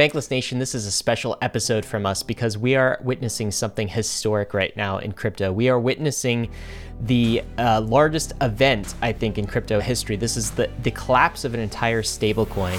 Bankless Nation, this is a special episode from us because we are witnessing something historic right now in crypto. We are witnessing the uh, largest event, I think, in crypto history. This is the, the collapse of an entire stablecoin.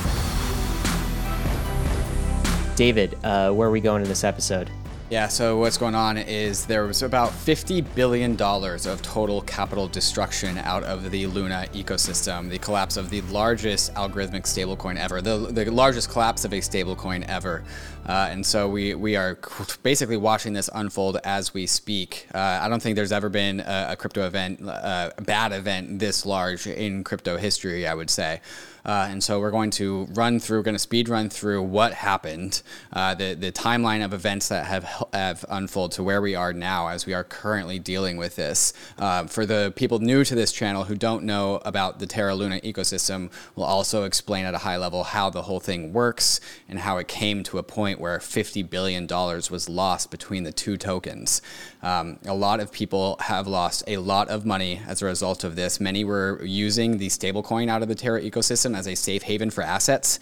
David, uh, where are we going in this episode? Yeah, so what's going on is there was about $50 billion of total capital destruction out of the Luna ecosystem, the collapse of the largest algorithmic stablecoin ever, the, the largest collapse of a stablecoin ever. Uh, and so we, we are basically watching this unfold as we speak. Uh, I don't think there's ever been a, a crypto event, uh, a bad event this large in crypto history, I would say. Uh, and so we're going to run through, going to speed run through what happened, uh, the the timeline of events that have have unfolded to where we are now as we are currently dealing with this. Uh, for the people new to this channel who don't know about the Terra Luna ecosystem, we'll also explain at a high level how the whole thing works and how it came to a point where 50 billion dollars was lost between the two tokens. Um, a lot of people have lost a lot of money as a result of this. Many were using the stablecoin out of the Terra ecosystem as a safe haven for assets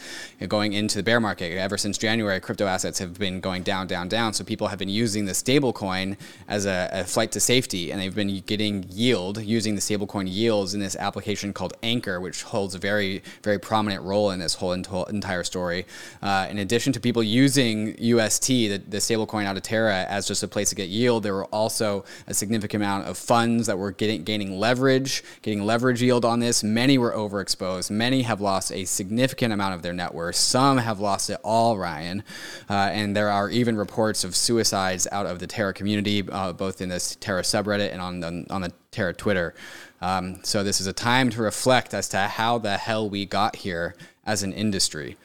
going into the bear market. Ever since January, crypto assets have been going down, down, down. So people have been using the stablecoin as a, a, flight to safety, and they've been getting yield using the stablecoin yields in this application called Anchor, which holds a very, very prominent role in this whole entire story. Uh, in addition to people using UST, the, the stablecoin out of Terra, as just a place to get yield, there were also a significant amount of funds that were getting gaining leverage, getting leverage yield on this. Many were overexposed. Many have lost a significant amount of their net worth. Some have lost it all, Ryan. Uh, and there are even reports of suicides out of the Terra community, uh, both in this Terra subreddit and on the, on the Terra Twitter. Um, so this is a time to reflect as to how the hell we got here as an industry.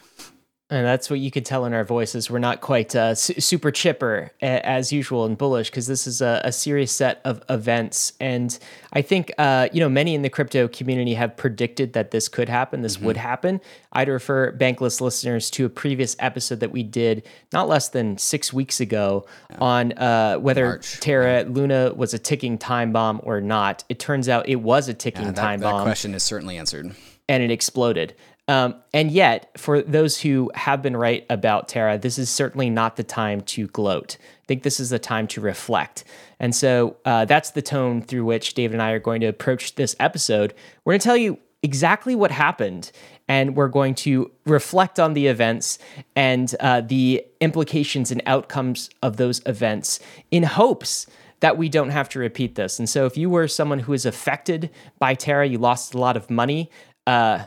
And that's what you could tell in our voices. We're not quite uh, su- super chipper a- as usual and bullish because this is a, a, serious set of events. And I think, uh, you know, many in the crypto community have predicted that this could happen, this mm-hmm. would happen. I'd refer Bankless listeners to a previous episode that we did not less than six weeks ago yeah. on uh, whether March. Terra yeah. Luna was a ticking time bomb or not. It turns out it was a ticking yeah, that, time bomb. That question is certainly answered. And it exploded. Um, and yet, for those who have been right about Terra, this is certainly not the time to gloat. I think this is the time to reflect. And so uh, that's the tone through which David and I are going to approach this episode. We're going to tell you exactly what happened, and we're going to reflect on the events and uh, the implications and outcomes of those events in hopes that we don't have to repeat this. And so, if you were someone who was affected by Terra, you lost a lot of money. Uh,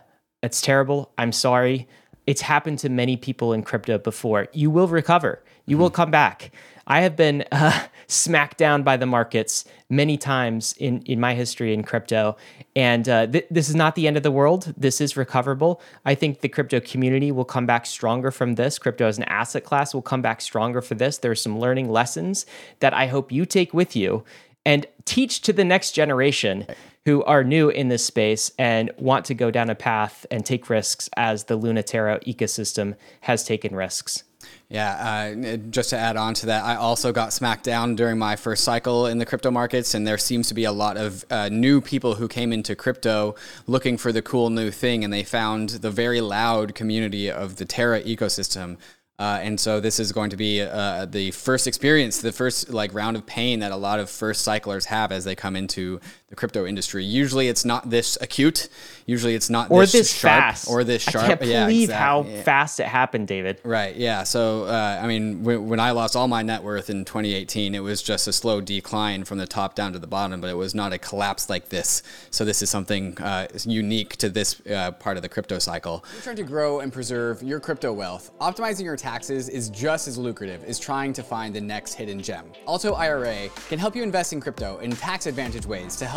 it's terrible. I'm sorry. It's happened to many people in crypto before. You will recover. You mm-hmm. will come back. I have been uh, smacked down by the markets many times in, in my history in crypto. And uh, th- this is not the end of the world. This is recoverable. I think the crypto community will come back stronger from this. Crypto as an asset class will come back stronger for this. There are some learning lessons that I hope you take with you and teach to the next generation who are new in this space and want to go down a path and take risks as the Luna Terra ecosystem has taken risks. Yeah, uh, just to add on to that, I also got smacked down during my first cycle in the crypto markets, and there seems to be a lot of uh, new people who came into crypto looking for the cool new thing, and they found the very loud community of the Terra ecosystem uh, and so this is going to be uh, the first experience, the first like round of pain that a lot of first cyclers have as they come into the crypto industry. Usually, it's not this acute. Usually, it's not or this, this sharp fast or this sharp. I can't yeah, believe exactly. how yeah. fast it happened, David. Right. Yeah. So uh, I mean, when, when I lost all my net worth in 2018, it was just a slow decline from the top down to the bottom, but it was not a collapse like this. So this is something uh, unique to this uh, part of the crypto cycle. You're trying to grow and preserve your crypto wealth. Optimizing your taxes is just as lucrative as trying to find the next hidden gem. Alto IRA can help you invest in crypto in tax advantage ways to help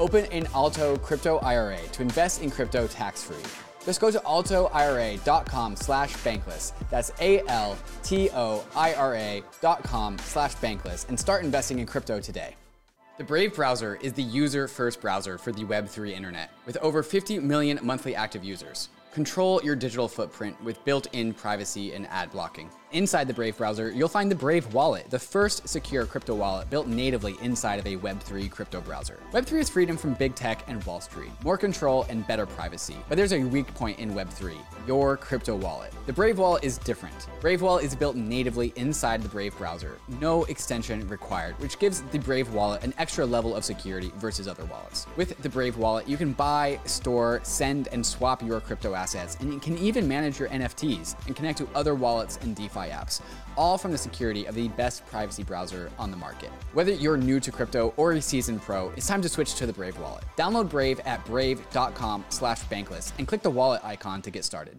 Open an Alto crypto IRA to invest in crypto tax free. Just go to altoira.com slash bankless. That's A-L-T-O-I-R-A dot com slash bankless and start investing in crypto today. The Brave browser is the user-first browser for the Web3 internet, with over 50 million monthly active users. Control your digital footprint with built-in privacy and ad blocking. Inside the Brave browser, you'll find the Brave Wallet, the first secure crypto wallet built natively inside of a Web3 crypto browser. Web3 is freedom from big tech and Wall Street, more control and better privacy. But there's a weak point in Web3 your crypto wallet. The Brave Wallet is different. Brave Wallet is built natively inside the Brave browser, no extension required, which gives the Brave Wallet an extra level of security versus other wallets. With the Brave Wallet, you can buy, store, send, and swap your crypto assets, and you can even manage your NFTs and connect to other wallets and DeFi apps, all from the security of the best privacy browser on the market. Whether you're new to crypto or a seasoned pro, it's time to switch to the Brave wallet. Download Brave at brave.com slash bankless and click the wallet icon to get started.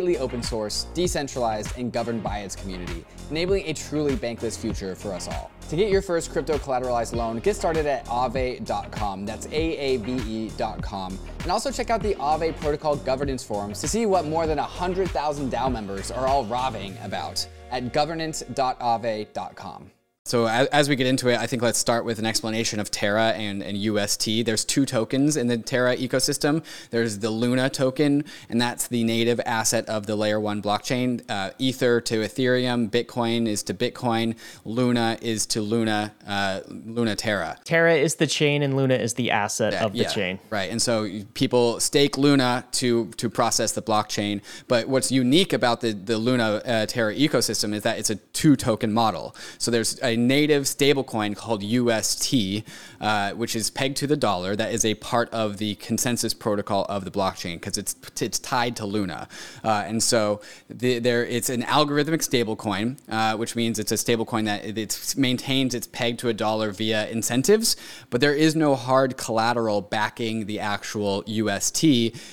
open source, decentralized, and governed by its community, enabling a truly bankless future for us all. To get your first crypto collateralized loan, get started at aave.com. That's A-A-V-E.com. And also check out the Aave protocol governance forums to see what more than 100,000 DAO members are all raving about at governance.aave.com. So as we get into it, I think let's start with an explanation of Terra and, and UST. There's two tokens in the Terra ecosystem. There's the Luna token, and that's the native asset of the layer one blockchain. Uh, Ether to Ethereum, Bitcoin is to Bitcoin, Luna is to Luna, uh, Luna Terra. Terra is the chain, and Luna is the asset yeah, of the yeah, chain. Right, and so people stake Luna to to process the blockchain. But what's unique about the the Luna uh, Terra ecosystem is that it's a two token model. So there's a native stablecoin called UST, uh, which is pegged to the dollar. That is a part of the consensus protocol of the blockchain because it's it's tied to Luna, uh, and so the, there it's an algorithmic stablecoin, uh, which means it's a stablecoin that it maintains its peg to a dollar via incentives, but there is no hard collateral backing the actual UST.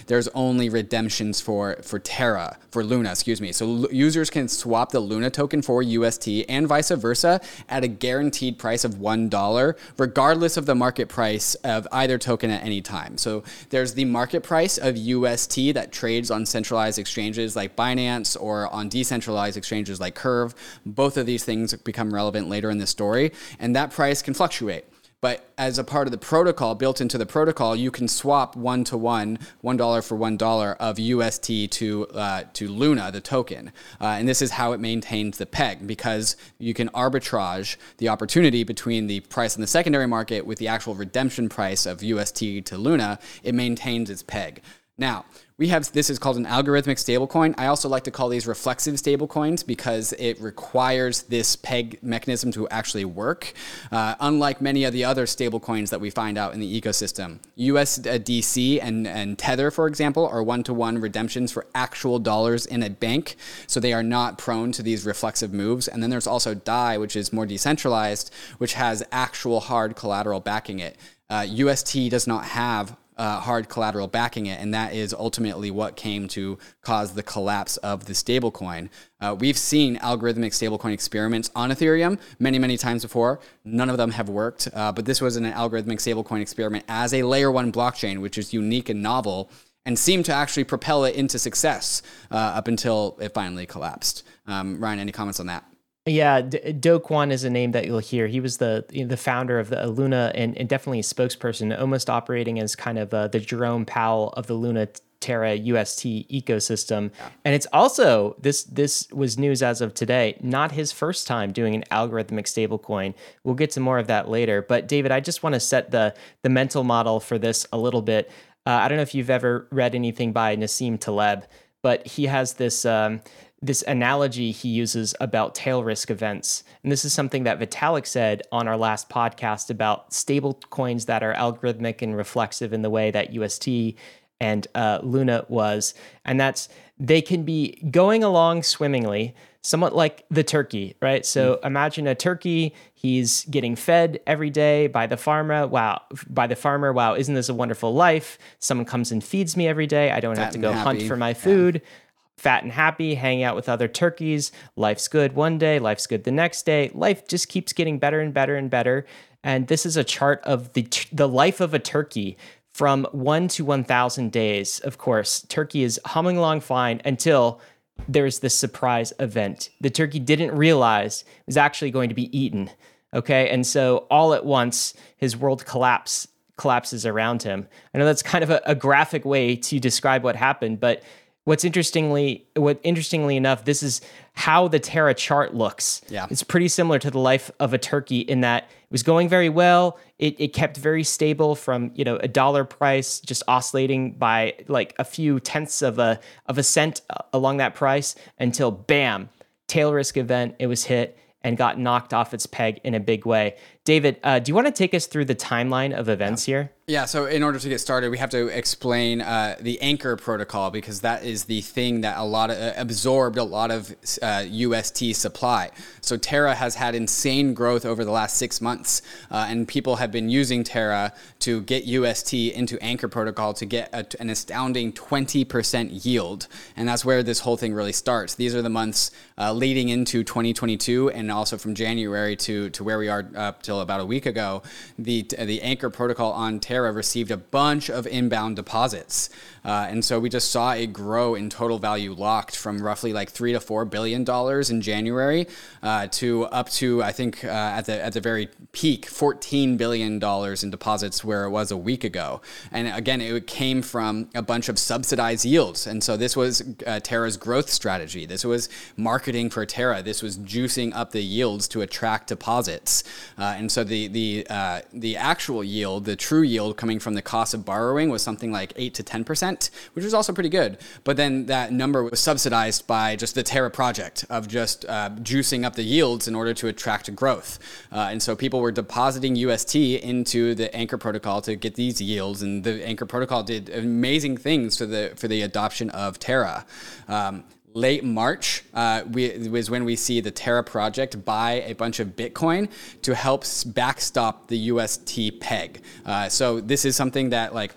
There's only redemptions for for Terra for Luna, excuse me. So l- users can swap the Luna token for UST and vice versa at a guaranteed price of $1, regardless of the market price of either token at any time. So there's the market price of UST that trades on centralized exchanges like Binance or on decentralized exchanges like Curve. Both of these things become relevant later in the story, and that price can fluctuate. But as a part of the protocol, built into the protocol, you can swap one to one, one dollar for one dollar of UST to uh, to Luna, the token, uh, and this is how it maintains the peg because you can arbitrage the opportunity between the price in the secondary market with the actual redemption price of UST to Luna. It maintains its peg. Now, we have this is called an algorithmic stablecoin. I also like to call these reflexive stablecoins because it requires this peg mechanism to actually work. Uh, unlike many of the other stablecoins that we find out in the ecosystem, USDC and, and Tether, for example, are one to one redemptions for actual dollars in a bank. So they are not prone to these reflexive moves. And then there's also DAI, which is more decentralized, which has actual hard collateral backing it. Uh, UST does not have uh, hard collateral backing it, and that is ultimately what came to cause the collapse of the stablecoin. Uh, we've seen algorithmic stablecoin experiments on Ethereum many, many times before. None of them have worked, uh, but this was an algorithmic stablecoin experiment as a layer one blockchain, which is unique and novel and seemed to actually propel it into success uh, up until it finally collapsed. Um, Ryan, any comments on that? Yeah, D- Do Kwon is a name that you'll hear. He was the you know, the founder of the Luna and, and, definitely a spokesperson, almost operating as kind of uh, the Jerome Powell of the Luna Terra UST ecosystem. Yeah. And it's also this this was news as of today, not his first time doing an algorithmic stablecoin. We'll get to more of that later. But David, I just want to set the the mental model for this a little bit. Uh, I don't know if you've ever read anything by Nassim Taleb, but he has this. Um, this analogy he uses about tail risk events. And this is something that Vitalik said on our last podcast about stable coins that are algorithmic and reflexive in the way that UST and uh, Luna was, and that's they can be going along swimmingly, somewhat like the turkey, right? So mm. imagine a turkey, he's getting fed every day by the farmer. Wow, by the farmer. Wow, isn't this a wonderful life? Someone comes and feeds me every day. I don't Fat have to go hunt for my food. Yeah. Fat and happy, hang out with other turkeys. Life's good one day, life's good the next day. Life just keeps getting better and better and better. And this is a chart of the the life of a turkey from 1 to 1000 days. Of course, turkey is humming along fine until there's this surprise event. The turkey didn't realize it was actually going to be eaten. Okay. And so all at once, his world collapse, collapses around him. I know that's kind of a, a graphic way to describe what happened, but what's interestingly what interestingly enough this is how the terra chart looks. Yeah. It's pretty similar to the life of a turkey in that it was going very well. It, it kept very stable from you know a dollar price just oscillating by like a few tenths of a of a cent uh, along that price until bam tail risk event it was hit and got knocked off its peg in a big way david uh, do you want to take us through the timeline of events yeah. here yeah, so in order to get started, we have to explain uh, the Anchor protocol because that is the thing that a lot of uh, absorbed a lot of uh, UST supply. So Terra has had insane growth over the last six months, uh, and people have been using Terra to get UST into Anchor protocol to get a, an astounding 20% yield, and that's where this whole thing really starts. These are the months uh, leading into 2022, and also from January to to where we are up till about a week ago. The the Anchor protocol on Terra received a bunch of inbound deposits. Uh, and so we just saw it grow in total value locked from roughly like three to four billion dollars in January uh, to up to I think uh, at the at the very peak, fourteen billion dollars in deposits where it was a week ago. And again, it came from a bunch of subsidized yields. And so this was uh, Terra's growth strategy. This was marketing for Terra. This was juicing up the yields to attract deposits. Uh, and so the the uh, the actual yield, the true yield coming from the cost of borrowing was something like eight to ten percent which was also pretty good. But then that number was subsidized by just the Terra project of just uh, juicing up the yields in order to attract growth. Uh, and so people were depositing UST into the Anchor protocol to get these yields, and the Anchor protocol did amazing things for the for the adoption of Terra. Um, late March uh, we, was when we see the Terra project buy a bunch of Bitcoin to help backstop the UST peg. Uh, so this is something that like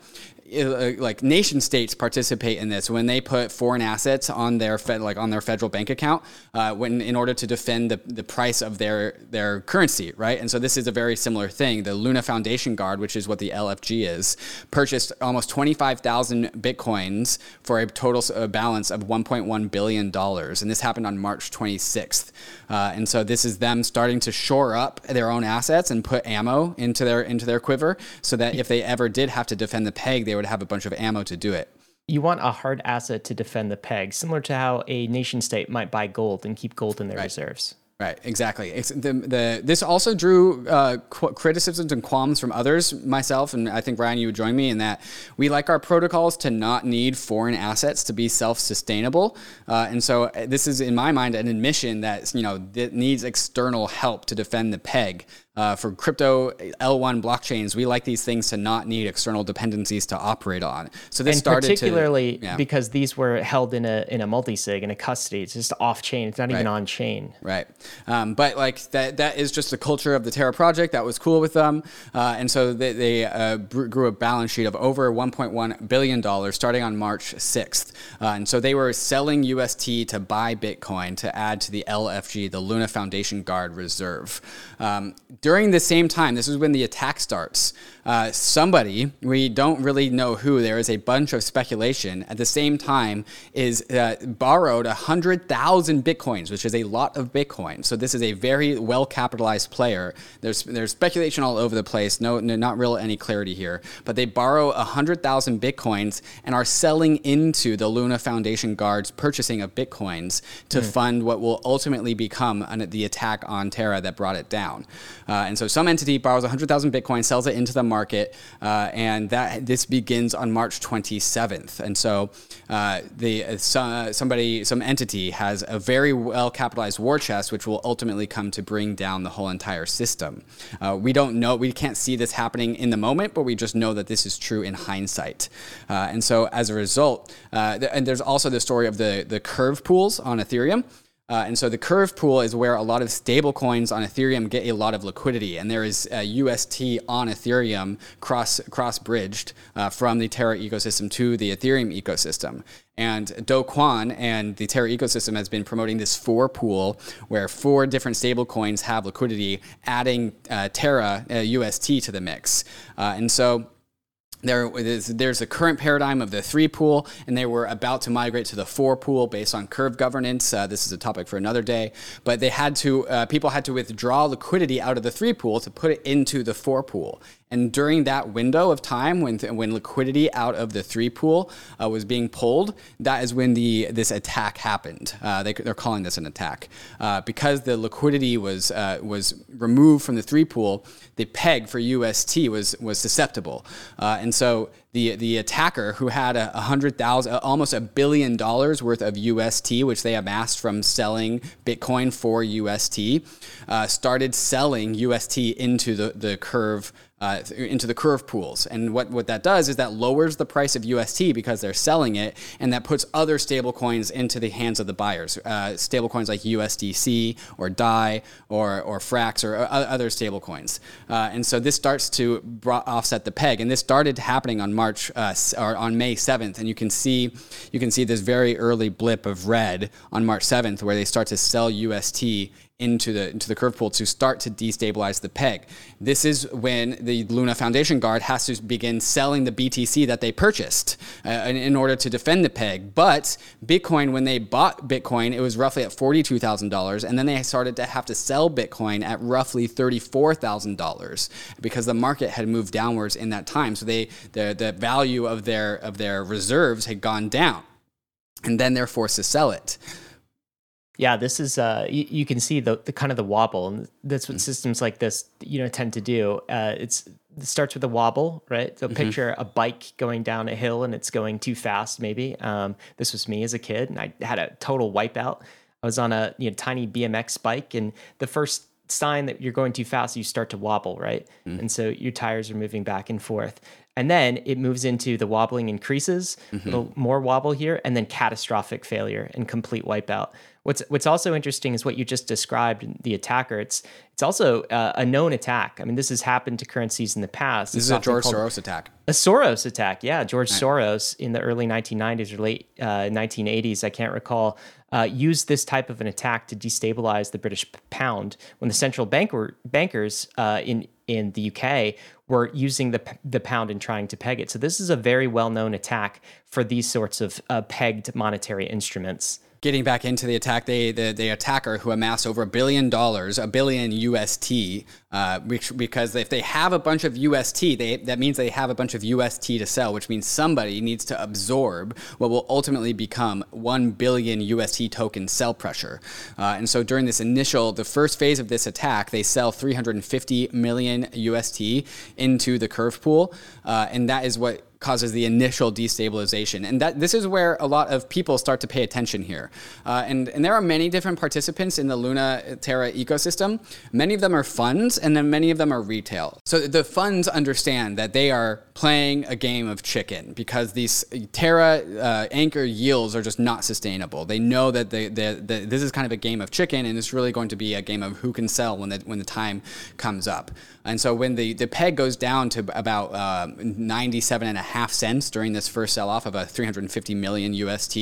like nation states participate in this. When they put foreign assets on their fed, like on their federal bank account uh, when in order to defend the, the price of their their currency right? And so this is a very similar thing. The luna foundation guard which is what the lfg is purchased almost 25000 bitcoins for a total uh, balance of 1.1 billion dollars. And this happened on march 26th uh, and so this is them starting to shore up their own assets and put ammo into their into their quiver so that if they ever did have to defend the peg they would would have a bunch of ammo to do it. You want a hard asset to defend the peg, similar to how a nation state might buy gold and keep gold in their right. reserves. Right, exactly. It's the, the, this also drew uh, qu- criticisms and qualms from others, myself, and I think Ryan, you would join me in that we like our protocols to not need foreign assets to be self-sustainable, uh, and so uh, this is, in my mind, an admission that you know that needs external help to defend the peg. Uh, for crypto L1 blockchains, we like these things to not need external dependencies to operate on. So this and started particularly to, yeah. because these were held in a in a multi-sig in a custody. It's just off chain. It's not even on chain. Right. Um, but like that that is just the culture of the Terra project. That was cool with them, uh, and so they, they uh, grew a balance sheet of over 1.1 billion dollars starting on March 6th, uh, and so they were selling UST to buy Bitcoin to add to the LFG, the Luna Foundation Guard Reserve. Um, during the same time, this is when the attack starts. Uh, somebody, we don't really know who, there is a bunch of speculation, at the same time, is uh, borrowed 100,000 bitcoins, which is a lot of bitcoin. So this is a very well capitalized player. There's, there's speculation all over the place, no, no not real any clarity here. But they borrow 100,000 bitcoins and are selling into the Luna Foundation Guard's purchasing of bitcoins to mm. fund what will ultimately become an, the attack on Terra that brought it down. Uh, and so some entity borrows 100,000 Bitcoin, sells it into the market, uh, and that this begins on March 27th. And so uh, the uh, somebody, some entity has a very well capitalized war chest, which will ultimately come to bring down the whole entire system. Uh, we don't know, we can't see this happening in the moment, but we just know that this is true in hindsight. Uh, and so as a result, th- and there's also the story of the the curve pools on Ethereum. Uh, and so the curve pool is where a lot of stable coins on Ethereum get a lot of liquidity. And there is a UST on Ethereum cross cross bridged uh, from the Terra ecosystem to the Ethereum ecosystem. And Do Kwon and the Terra ecosystem has been promoting this four pool where four different stable coins have liquidity, adding uh, Terra UST uh, to the mix. Uh, and so there is, there's a current paradigm of the three pool, and they were about to migrate to the four pool based on curve governance. Uh, this is a topic for another day, but they had to uh, people had to withdraw liquidity out of the three pool to put it into the four pool. And during that window of time, when when liquidity out of the three pool uh, was being pulled, that is when the this attack happened. Uh, they, are calling this an attack uh, because the liquidity was uh, was removed from the three pool. The peg for UST was was susceptible, uh, and so the the attacker who had a hundred thousand, almost a billion dollars worth of UST, which they amassed from selling Bitcoin for UST, uh, started selling UST into the the curve uh, into the curve pools. And what, what that does is that lowers the price of UST because they're selling it, and that puts other stablecoins into the hands of the buyers. Uh, stablecoins like USDC or DAI or, or Frax or other stablecoins. Uh, and so this starts to offset the peg. And this started happening on March uh, or on May 7th. And you can see you can see this very early blip of red on March 7th where they start to sell UST into the into the curve pool to start to destabilize the peg. This is when the Luna Foundation Guard has to begin selling the BTC that they purchased uh, in, in, order to defend the peg. But Bitcoin, when they bought Bitcoin, it was roughly at forty-two thousand dollars, and then they started to have to sell Bitcoin at roughly thirty-four thousand dollars because the market had moved downwards in that time. So they the the value of their of their reserves had gone down, and then they're forced to sell it. Yeah, this is uh, you, you, can see the, the kind of the wobble, and that's what mm-hmm. systems like this you know tend to do. Uh, it's it starts with a wobble, right? So mm-hmm. picture a bike going down a hill and it's going too fast. Maybe um, this was me as a kid, and I had a total wipeout. I was on a you know tiny BMX bike, and the first sign that you're going too fast, you start to wobble, right? Mm. And so your tires are moving back and forth. And then it moves into the wobbling increases, mm-hmm. a little more wobble here, and then catastrophic failure and complete wipeout. What's what's also interesting is what you just described, the attacker. It's it's also uh, a known attack. I mean, this has happened to currencies in the past. This it's is a George Soros attack. A Soros attack, yeah. George right. Soros in the early 1990s or late uh, 1980s, I can't recall, uh, used this type of an attack to destabilize the British pound when the central banker bankers uh, in in the UK were using the the pound and trying to peg it. So this is a very well known attack for these sorts of uh, pegged monetary instruments getting back into the attack, they the, the attacker who amassed over a billion dollars, a billion UST, uh, which, because if they have a bunch of UST, they, that means they have a bunch of UST to sell, which means somebody needs to absorb what will ultimately become 1 billion UST token sell pressure. Uh, and so during this initial, the first phase of this attack, they sell 350 million UST into the curve pool. Uh, and that is what causes the initial destabilization. And that this is where a lot of people start to pay attention here. Uh, and, and there are many different participants in the Luna Terra ecosystem. Many of them are funds, and then many of them are retail. So the funds understand that they are playing a game of chicken because these Terra uh, anchor yields are just not sustainable. They know that they, they, they, this is kind of a game of chicken, and it's really going to be a game of who can sell when the, when the time comes up. And so when the, the peg goes down to about uh, 97 and a half cents during this first sell off of a 350 million UST,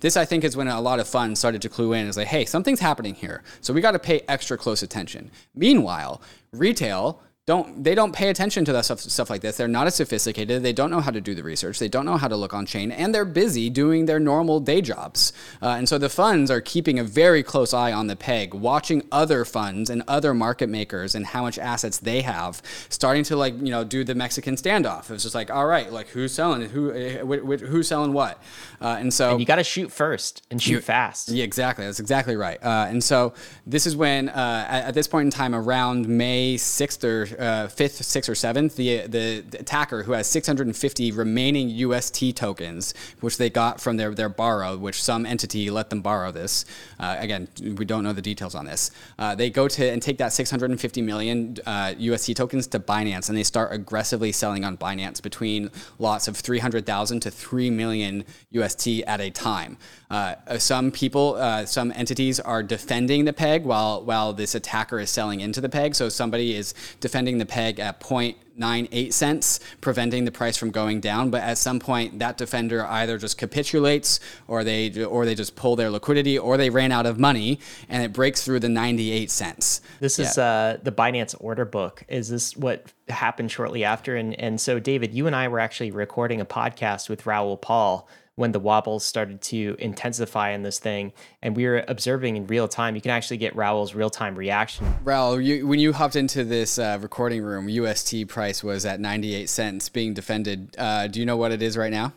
this I think is when a lot of funds started to clue in. Is like, hey, something's happening here, so we got to pay extra close attention. Meanwhile, retail don't they don't pay attention to that stuff, stuff like this. They're not as sophisticated. They don't know how to do the research. They don't know how to look on chain, and they're busy doing their normal day jobs. Uh, and so the funds are keeping a very close eye on the peg, watching other funds and other market makers and how much assets they have, starting to like you know do the Mexican standoff. It's just like all right, like who's selling who uh, who's selling what, uh, and so and you got to shoot first and shoot you, fast. Yeah, exactly. That's exactly right. Uh, and so this is when uh, at, at, this point in time, around May sixth or uh, fifth, sixth, or seventh, the, the, the attacker who has 650 remaining UST tokens, which they got from their their borrow, which some entity let them borrow this. Uh, again, we don't know the details on this. Uh, they go to and take that 650 million UST uh, tokens to Binance, and they start aggressively selling on Binance between lots of 300,000 to 3 million UST at a time. Uh, some people, uh, some entities are defending the peg while while this attacker is selling into the peg. So somebody is defending the peg at 0.98 cents, preventing the price from going down. But at some point, that defender either just capitulates, or they or they just pull their liquidity, or they ran out of money, and it breaks through the 98 cents. This yeah. is uh, the Binance order book. Is this what happened shortly after? And and so, David, you and I were actually recording a podcast with Raoul Pal when the wobbles started to intensify in this thing and we were observing in real time. You can actually get raoul's real-time reaction. Raoul you, when you hopped into this uh, recording room ust price was at 98 cents being defended. Uh, do you know what it is right now?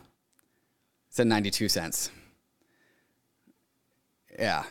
It's at 92 cents. Yeah.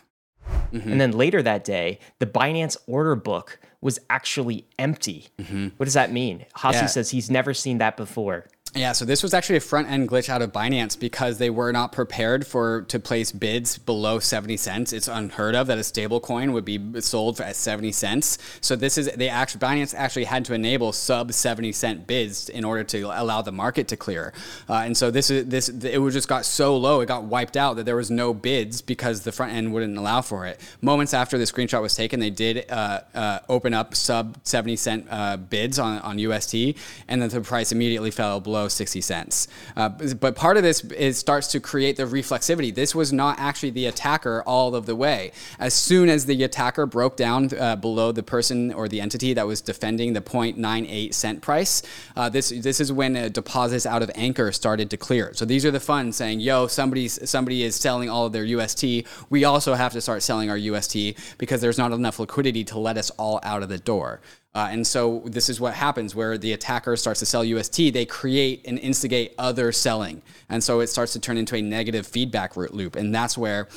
Mm-hmm. and then later that day the binance order book was actually empty. Mm-hmm. what does that mean? Hasu yeah. says he's never seen that before yeah, so this was actually a front end glitch out of Binance because they were not prepared for to place bids below 70 cents. It's unheard of that a stable coin would be sold at 70 cents. So this is they actually Binance actually had to enable sub 70 cent bids in order to allow the market to clear. Uh, and so this is this it was just got so low it got wiped out that there was no bids because the front end wouldn't allow for it. Moments after the screenshot was taken, they did uh, uh, open up sub 70 cent uh, bids on on UST, and then the price immediately fell below below 60 cents. Uh, but part of this is starts to create the reflexivity. This was not actually the attacker all of the way. As soon as the attacker broke down uh, below the person or the entity that was defending the 0.98 cent price, uh, this this is when uh, deposits out of Anchor started to clear. So these are the funds saying, "Yo, somebody's somebody is selling all of their UST. We also have to start selling our UST because there's not enough liquidity to let us all out of the door." Uh, and so this is what happens where the attacker starts to sell UST, they create and instigate other selling. And so it starts to turn into a negative feedback loop. And that's where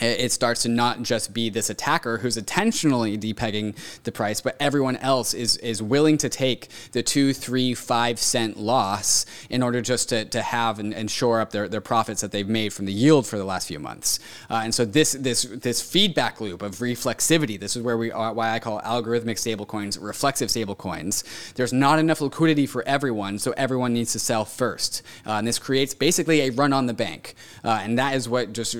it starts to not just be this attacker who's intentionally depegging the price, but everyone else is is willing to take the two, three, five cent loss in order just to, to have and, and shore up their, their profits that they've made from the yield for the last few months. Uh, and so this this this feedback loop of reflexivity, this is where we are why I call algorithmic stablecoins reflexive stablecoins. There's not enough liquidity for everyone, so everyone needs to sell first. Uh, and this creates basically a run on the bank. Uh, and that is what just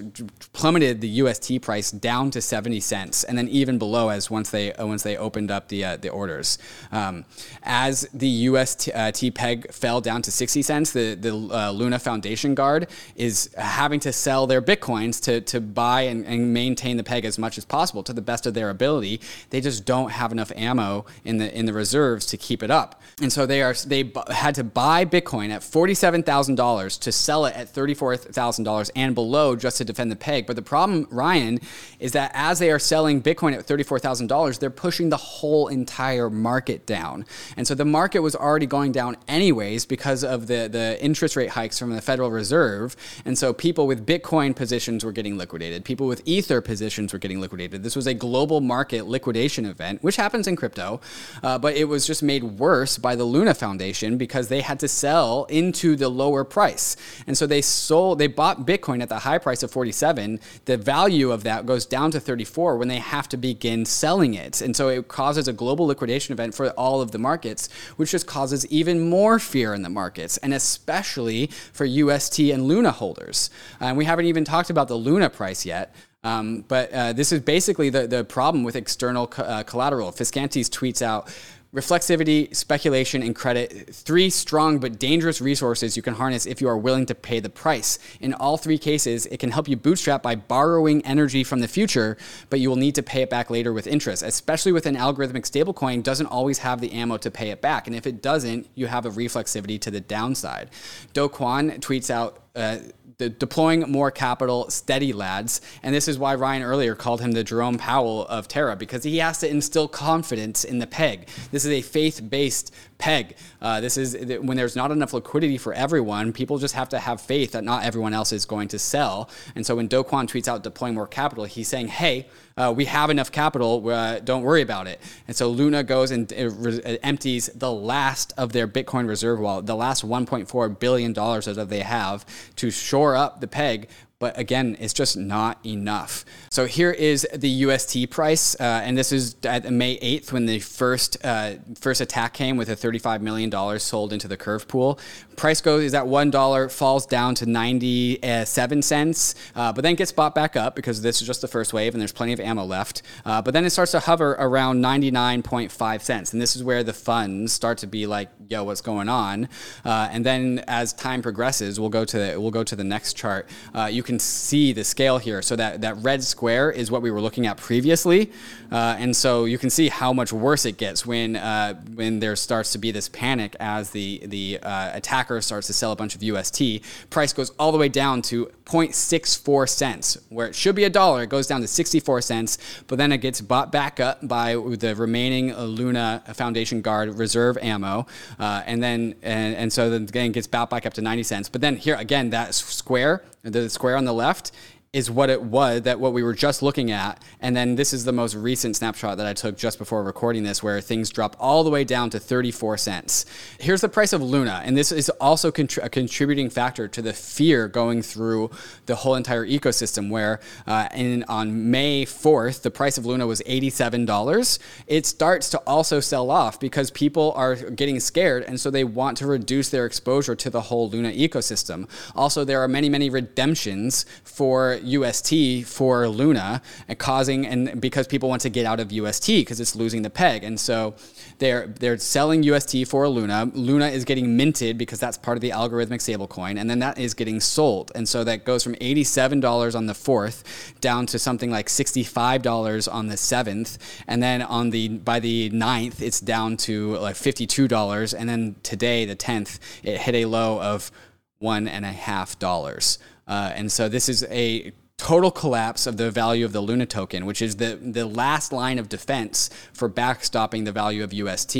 plummeted the UST price down to 70 cents, and then even below as once they once they opened up the uh, the orders. Um, as the UST uh, peg fell down to 60 cents, the the uh, Luna Foundation Guard is having to sell their bitcoins to to buy and, and maintain the peg as much as possible to the best of their ability. They just don't have enough ammo in the in the reserves to keep it up, and so they are they had to buy Bitcoin at forty seven thousand dollars to sell it at thirty four thousand dollars and below just to defend the peg. But the problem problem, Ryan, is that as they are selling Bitcoin at $34,000, they're pushing the whole entire market down. And so the market was already going down anyways because of the, the interest rate hikes from the Federal Reserve. And so people with Bitcoin positions were getting liquidated, people with Ether positions were getting liquidated. This was a global market liquidation event, which happens in crypto, uh, but it was just made worse by the Luna Foundation because they had to sell into the lower price. And so they sold, they bought Bitcoin at the high price of 47. The value of that goes down to 34 when they have to begin selling it. And so it causes a global liquidation event for all of the markets, which just causes even more fear in the markets, and especially for UST and Luna holders. And uh, we haven't even talked about the Luna price yet. Um, but uh, this is basically the, the problem with external co- uh, collateral. Fiskantes tweets out reflexivity, speculation, and credit, three strong but dangerous resources you can harness if you are willing to pay the price. In all three cases, it can help you bootstrap by borrowing energy from the future, but you will need to pay it back later with interest, especially with an algorithmic stablecoin doesn't always have the ammo to pay it back. And if it doesn't, you have a reflexivity to the downside. Do Kwon tweets out, uh, deploying more capital, steady lads. And this is why Ryan earlier called him the Jerome Powell of Terra, because he has to instill confidence in the peg. This is a faith based peg. Uh, this is when there's not enough liquidity for everyone, people just have to have faith that not everyone else is going to sell. And so when Do Kwon tweets out deploying more capital, he's saying, hey, uh, we have enough capital, uh, don't worry about it. And so Luna goes and uh, re- empties the last of their Bitcoin reserve wallet, the last $1.4 billion that they have to shore up the peg but again, it's just not enough. So here is the UST price, uh, and this is at May 8th when the first uh, first attack came with a 35 million dollars sold into the curve pool. Price goes is at one dollar, falls down to 97 cents, uh, but then gets bought back up because this is just the first wave and there's plenty of ammo left. Uh, but then it starts to hover around 99.5 cents, and this is where the funds start to be like, "Yo, what's going on?" Uh, and then as time progresses, we'll go to the, we'll go to the next chart. Uh, you can can see the scale here. So that, that red square is what we were looking at previously. Uh, and so you can see how much worse it gets when, uh, when there starts to be this panic as the, the uh, attacker starts to sell a bunch of UST. Price goes all the way down to 0.64 cents, where it should be a dollar. It goes down to 64 cents, but then it gets bought back up by the remaining Luna Foundation Guard reserve ammo. Uh, and then, and, and so then again gets bought back up to 90 cents. But then here again, that square, the square on the left is what it was that what we were just looking at. And then this is the most recent snapshot that i took just before recording this where things dropped all the way down to 34 cents. Here's the price of luna and this is also a contributing factor to the fear going through the whole entire ecosystem where uh, in, on may 4th the price of luna was $87 it starts to also sell off because people are getting scared and so they want to reduce their exposure to the whole luna ecosystem. Also there are many many redemptions for UST for Luna and causing and because people want to get out of UST because it's losing the peg. And so they're they're selling UST for Luna. Luna is getting minted because that's part of the algorithmic stablecoin, and then that is getting sold. And so that goes from $87 on the 4th down to something like $65 on the 7th, and then on the by the 9th it's down to like $52 and then today the 10th it hit a low of one and a half dollars. Uh, and so this is a total collapse of the value of the Luna token, which is the, the last line of defense for backstopping the value of UST.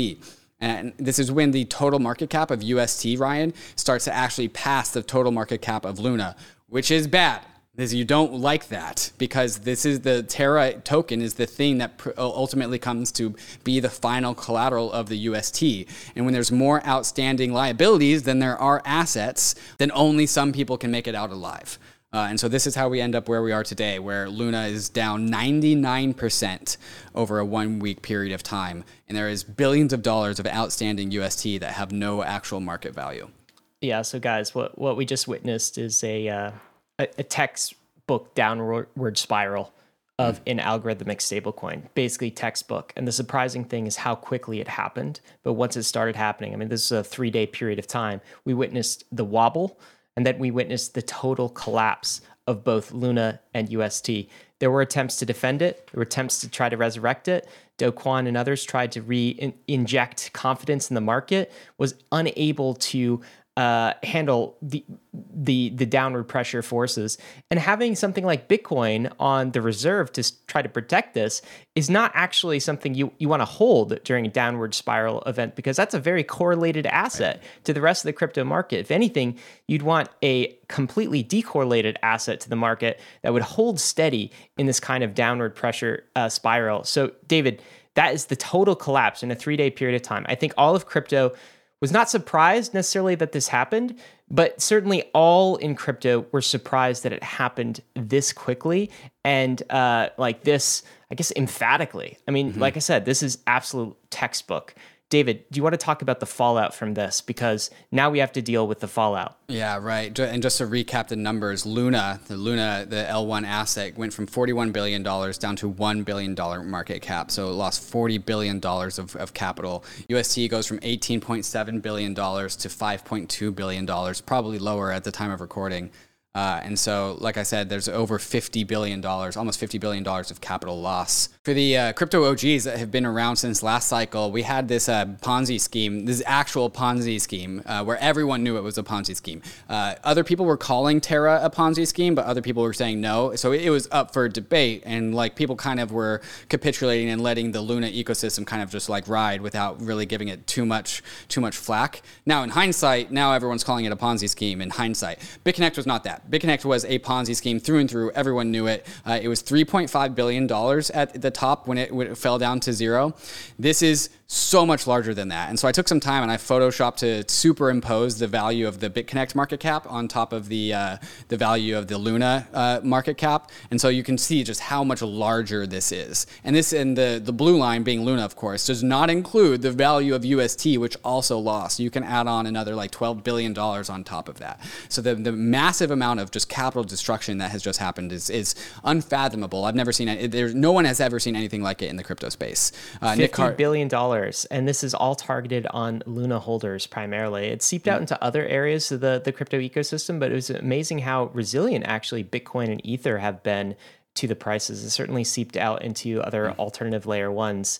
And this is when the total market cap of UST, Ryan, starts to actually pass the total market cap of Luna, which is bad is you don't like that because this is the Terra token is the thing that ultimately comes to be the final collateral of the UST. And when there's more outstanding liabilities than there are assets, then only some people can make it out alive. Uh, and so this is how we end up where we are today, where Luna is down 99% over a one week period of time. And there is billions of dollars of outstanding UST that have no actual market value. Yeah. So, guys, what, what we just witnessed is a. Uh a, a textbook downward spiral of an algorithmic stablecoin, basically textbook. And the surprising thing is how quickly it happened. But once it started happening, I mean, this is a three day period of time, we witnessed the wobble and then we witnessed the total collapse of both Luna and UST. There were attempts to defend it, there were attempts to try to resurrect it. Do Kwon and others tried to re inject confidence in the market, was unable to uh, handle the the the downward pressure forces. And having something like bitcoin on the reserve to try to protect this is not actually something you you want to hold during a downward spiral event because that's a very correlated asset to the rest of the crypto market. If anything you'd want a completely decorrelated asset to the market that would hold steady in this kind of downward pressure uh, spiral. So david that is the total collapse in a three day period of time. I think all of crypto was not surprised necessarily that this happened, but certainly all in crypto were surprised that it happened this quickly and uh, like this, I guess, emphatically. I mean, mm-hmm. like I said, this is absolute textbook David, do you want to talk about the fallout from this? Because now we have to deal with the fallout. Yeah, right. And just to recap the numbers, Luna, the Luna, the L1 asset went from $41 billion down to $1 billion market cap. So it lost $40 billion of, of capital. UST goes from $18.7 billion to $5.2 billion, probably lower at the time of recording. Uh, and so, like I said, there's over $50 billion, almost $50 billion of capital loss. For the uh, crypto OGs that have been around since last cycle, we had this uh, Ponzi scheme, this actual Ponzi scheme, uh, where everyone knew it was a Ponzi scheme. Uh, other people were calling Terra a Ponzi scheme, but other people were saying no. So it was up for debate. And like people kind of were capitulating and letting the Luna ecosystem kind of just like ride without really giving it too much, too much flack. Now, in hindsight, now everyone's calling it a Ponzi scheme in hindsight. BitConnect was not that. BitConnect was a Ponzi scheme through and through. Everyone knew it. Uh, it was $3.5 billion at the top when it, when it fell down to zero. This is so much larger than that. And so I took some time and I photoshopped to superimpose the value of the BitConnect market cap on top of the uh, the value of the Luna uh, market cap. And so you can see just how much larger this is. And this and the the blue line being Luna, of course, does not include the value of UST, which also lost. You can add on another like 12 billion dollars on top of that. So the the massive amount of just capital destruction that has just happened is is unfathomable. I've never seen it. There's no one has ever seen anything like it in the crypto space. Uh, Fifty Nick billion dollars dollars, and this is all targeted on Luna holders primarily. It seeped out mm-hmm. into other areas of the the crypto ecosystem, but it was amazing how resilient actually Bitcoin and Ether have been to the prices. It certainly seeped out into other mm. alternative layer ones.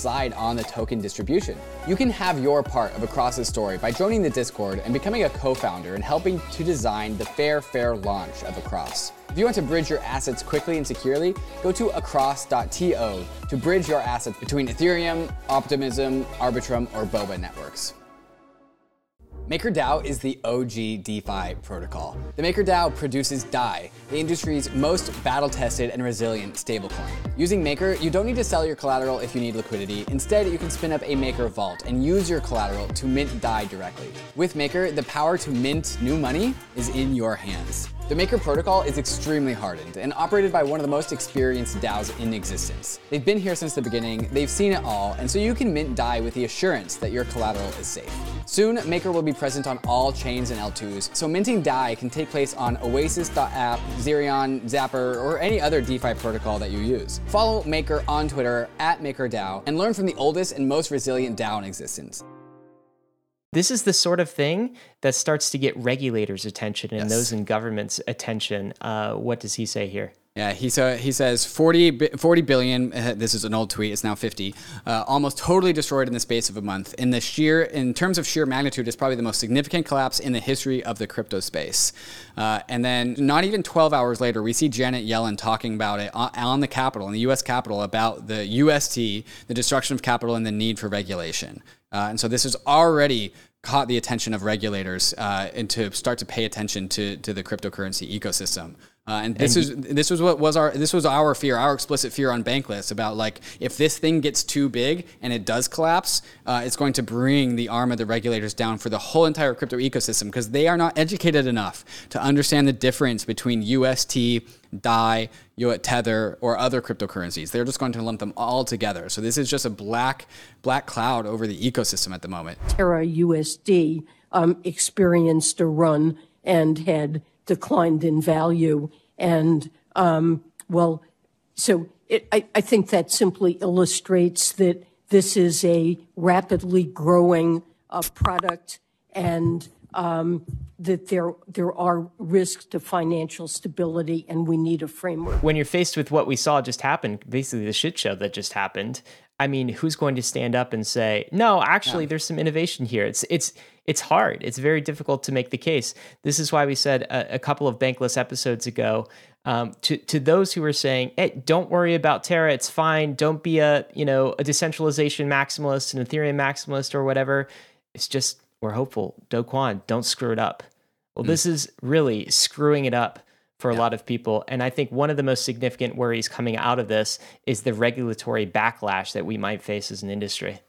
decide on the token distribution. You can have your part of Across's story by joining the Discord and becoming a co-founder and helping to design the fair, fair launch of Across. If you want to bridge your assets quickly and securely, go to across.to to bridge your assets between Ethereum, Optimism, Arbitrum, or Boba networks. MakerDAO is the OG DeFi protocol. The MakerDAO produces DAI, the industry's most battle-tested and resilient stablecoin. Using Maker, you don't need to sell your collateral if you need liquidity. Instead, you can spin up a Maker vault and use your collateral to mint DAI directly. With Maker, the power to mint new money is in your hands. The Maker protocol is extremely hardened and operated by one of the most experienced DAOs in existence. They've been here since the beginning, they've seen it all, and so you can mint DAI with the assurance that your collateral is safe. Soon, Maker will be present on all chains and L2s, so minting DAI can take place on Oasis.app, Zerion, Zapper, or any other DeFi protocol that you use. Follow Maker on Twitter at MakerDAO and learn from the oldest and most resilient DAO in existence. This is the sort of thing that starts to get regulators' attention and yes. those in government's attention. Uh, what does he say here? Yeah, he, so, he says 40, 40 billion. Uh, this is an old tweet. It's now 50. Uh, almost totally destroyed in the space of a month. In the sheer, in terms of sheer magnitude, it's probably the most significant collapse in the history of the crypto space. Uh, and then, not even 12 hours later, we see Janet Yellen talking about it on, on the Capitol, in the U.S. Capitol, about the UST, the destruction of capital, and the need for regulation. Uh, and so this has already caught the attention of regulators uh, and to start to pay attention to, to the cryptocurrency ecosystem. Uh, and this and is this was what was our this was our fear, our explicit fear on Bankless about like if this thing gets too big and it does collapse, uh, it's going to bring the arm of the regulators down for the whole entire crypto ecosystem because they are not educated enough to understand the difference between UST, DAI, Tether, or other cryptocurrencies. They're just going to lump them all together. So this is just a black black cloud over the ecosystem at the moment. Terra USD um, experienced a run and had declined in value. And, um, well, so it, I, I think that simply illustrates that this is a rapidly growing uh, product and um, that there there are risks to financial stability and we need a framework. When you're faced with what we saw just happen, basically the shit show that just happened, I mean, who's going to stand up and say, "No, actually, yeah. there's some innovation here"? It's it's it's hard. It's very difficult to make the case. This is why we said a, a couple of bankless episodes ago um, to to those who are saying, "Hey, don't worry about Terra. It's fine. Don't be a you know a decentralization maximalist, an Ethereum maximalist, or whatever." It's just we're hopeful. Do Kwon, don't screw it up. Well, mm. this is really screwing it up for a lot of people. And I think one of the most significant worries coming out of this is the regulatory backlash that we might face as an industry.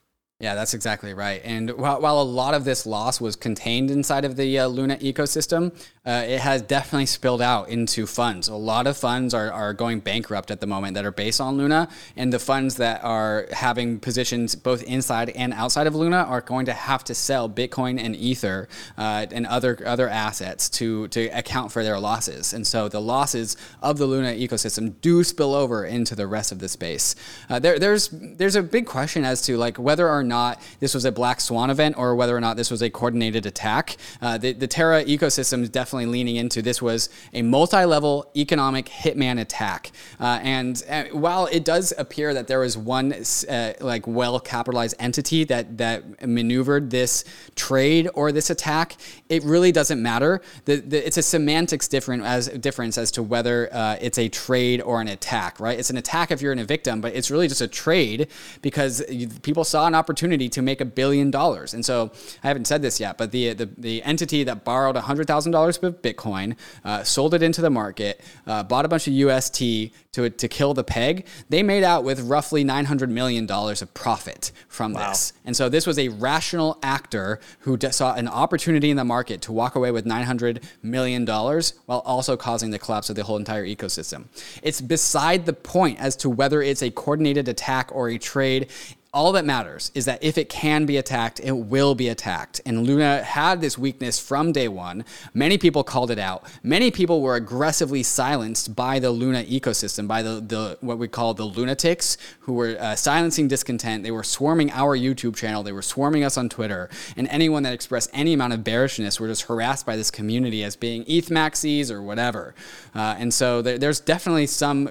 Yeah, that's exactly right. And while, while a lot of this loss was contained inside of the uh, Luna ecosystem, uh, it has definitely spilled out into funds. A lot of funds are, are going bankrupt at the moment that are based on Luna. And the funds that are having positions both inside and outside of Luna are going to have to sell Bitcoin and Ether uh, and other, other assets to, to account for their losses. And so the losses of the Luna ecosystem do spill over into the rest of the space. Uh, there, there's, there's a big question as to like whether or not this was a black swan event or whether or not this was a coordinated attack. Uh, the, the Terra ecosystem is definitely leaning into this was a multi-level economic hitman attack. Uh, and uh, while it does appear that there was one uh, like well-capitalized entity that that maneuvered this trade or this attack, it really doesn't matter. The, the, it's a semantics different as difference as to whether uh, it's a trade or an attack, right? It's an attack if you're in a victim, but it's really just a trade because people saw an opportunity opportunity to make a billion dollars. And so I haven't said this yet, but the the, the entity that borrowed $100,000 of Bitcoin, uh, sold it into the market, uh, bought a bunch of UST to, to kill the peg, they made out with roughly $900 million of profit from wow. this. And so this was a rational actor who saw an opportunity in the market to walk away with $900 million while also causing the collapse of the whole entire ecosystem. It's beside the point as to whether it's a coordinated attack or a trade all that matters is that if it can be attacked, it will be attacked. And Luna had this weakness from day one. Many people called it out. Many people were aggressively silenced by the Luna ecosystem, by the, the what we call the lunatics, who were uh, silencing discontent. They were swarming our YouTube channel. They were swarming us on Twitter. And anyone that expressed any amount of bearishness were just harassed by this community as being ETH maxis or whatever. Uh, and so there, there's definitely some